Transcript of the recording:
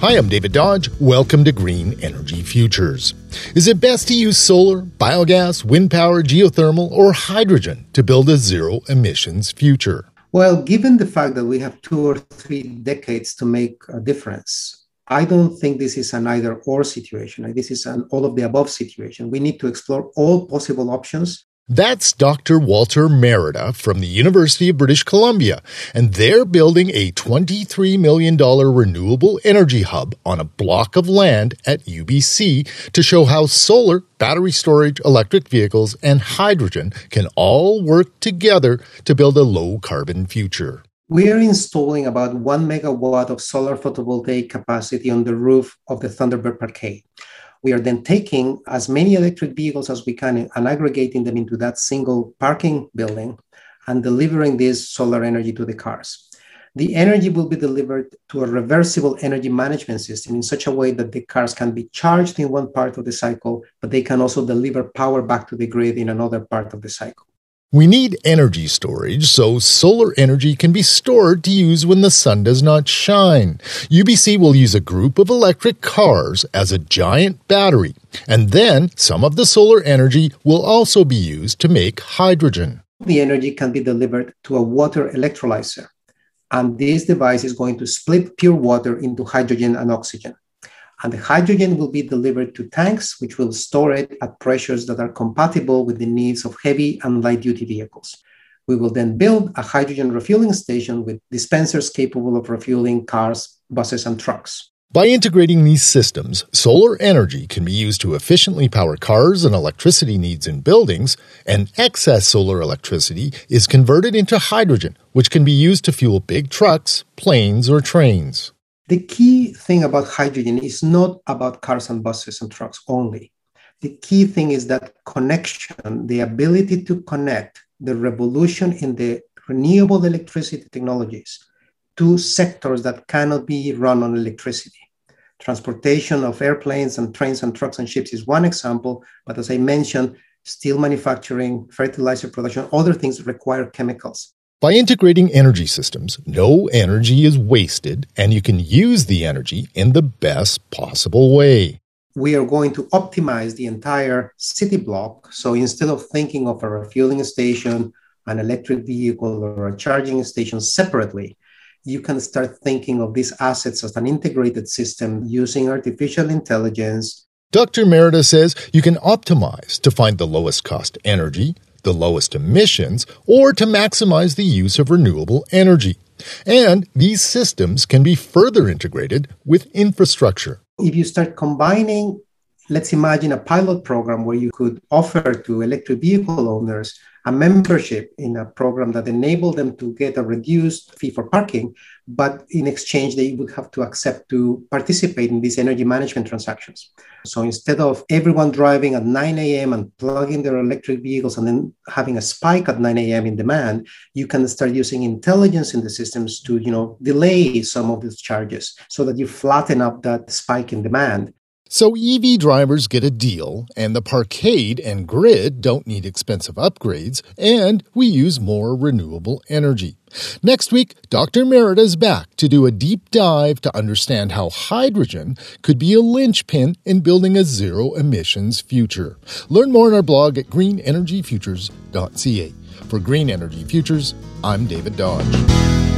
Hi, I'm David Dodge. Welcome to Green Energy Futures. Is it best to use solar, biogas, wind power, geothermal, or hydrogen to build a zero emissions future? Well, given the fact that we have two or three decades to make a difference, I don't think this is an either or situation. This is an all of the above situation. We need to explore all possible options that's Dr. Walter Merida from the University of British Columbia, and they're building a $23 million renewable energy hub on a block of land at UBC to show how solar, battery storage, electric vehicles, and hydrogen can all work together to build a low carbon future. We are installing about one megawatt of solar photovoltaic capacity on the roof of the Thunderbird Parkade. We are then taking as many electric vehicles as we can and aggregating them into that single parking building and delivering this solar energy to the cars. The energy will be delivered to a reversible energy management system in such a way that the cars can be charged in one part of the cycle, but they can also deliver power back to the grid in another part of the cycle. We need energy storage so solar energy can be stored to use when the sun does not shine. UBC will use a group of electric cars as a giant battery, and then some of the solar energy will also be used to make hydrogen. The energy can be delivered to a water electrolyzer, and this device is going to split pure water into hydrogen and oxygen and the hydrogen will be delivered to tanks, which will store it at pressures that are compatible with the needs of heavy and light duty vehicles. We will then build a hydrogen refueling station with dispensers capable of refueling cars, buses, and trucks. By integrating these systems, solar energy can be used to efficiently power cars and electricity needs in buildings, and excess solar electricity is converted into hydrogen, which can be used to fuel big trucks, planes, or trains. The key thing about hydrogen is not about cars and buses and trucks only. The key thing is that connection, the ability to connect the revolution in the renewable electricity technologies to sectors that cannot be run on electricity. Transportation of airplanes and trains and trucks and ships is one example, but as I mentioned, steel manufacturing, fertilizer production, other things require chemicals. By integrating energy systems, no energy is wasted and you can use the energy in the best possible way. We are going to optimize the entire city block. So instead of thinking of a refueling station, an electric vehicle, or a charging station separately, you can start thinking of these assets as an integrated system using artificial intelligence. Dr. Merida says you can optimize to find the lowest cost energy, the lowest emissions, or to maximize the use of renewable energy. And these systems can be further integrated with infrastructure. If you start combining, let's imagine a pilot program where you could offer to electric vehicle owners a membership in a program that enabled them to get a reduced fee for parking, but in exchange, they would have to accept to participate in these energy management transactions. So instead of everyone driving at 9 a.m. and plugging their electric vehicles and then having a spike at 9 a.m. in demand, you can start using intelligence in the systems to, you know, delay some of these charges so that you flatten up that spike in demand. So EV drivers get a deal, and the parkade and grid don't need expensive upgrades, and we use more renewable energy. Next week, Dr. Merida is back to do a deep dive to understand how hydrogen could be a linchpin in building a zero emissions future. Learn more on our blog at greenenergyfutures.ca. For Green Energy Futures, I'm David Dodge.